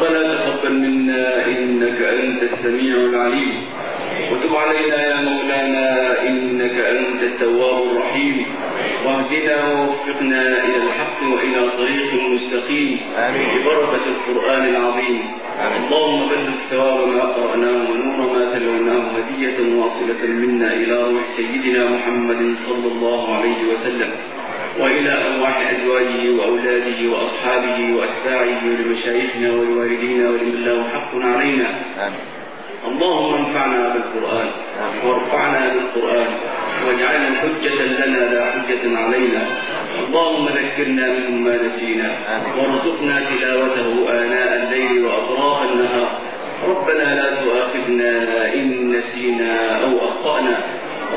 ربنا تقبل منا إنك أنت السميع العليم. وتب علينا يا مولانا إنك أنت التواب الرحيم. واهدنا ووفقنا إلى الحق وإلى طريق مستقيم آمين. ببركة القرآن العظيم. اللهم بلغ ثواب ما قرأناه ونور ما تلوناه هدية واصلة منا إلى روح سيدنا محمد صلى الله عليه وسلم. وإلى أرواح أزواجه وأولاده وأصحابه وأتباعه ولمشايخنا ولوالدينا ولمن له حق علينا. آمين. اللهم انفعنا بالقرآن وارفعنا بالقرآن واجعلنا حجة لنا لا حجة علينا. اللهم ذكرنا منه ما نسينا وارزقنا تلاوته آناء الليل وأطراف النهار. ربنا لا تؤاخذنا إن نسينا أو أخطأنا.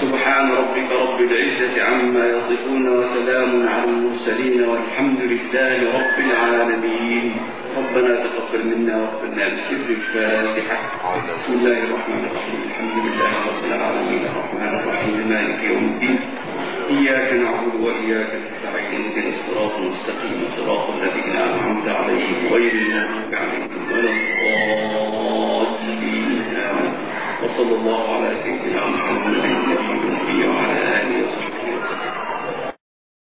سبحان ربك رب العزة عما يصفون وسلام على المرسلين والحمد لله رب العالمين. ربنا تقبل منا وقبلنا بسر الفاتحة. بسم الله الرحمن الرحيم. الحمد لله رب العالمين. الرحمن الرحيم. مالك يوم الدين. إياك نعبد وإياك نستعين. اهدنا الصراط المستقيم. صراط الذين أنعمت عليهم غير المغضوب عليهم ولا الضالين. وصلى الله على سيدنا محمد.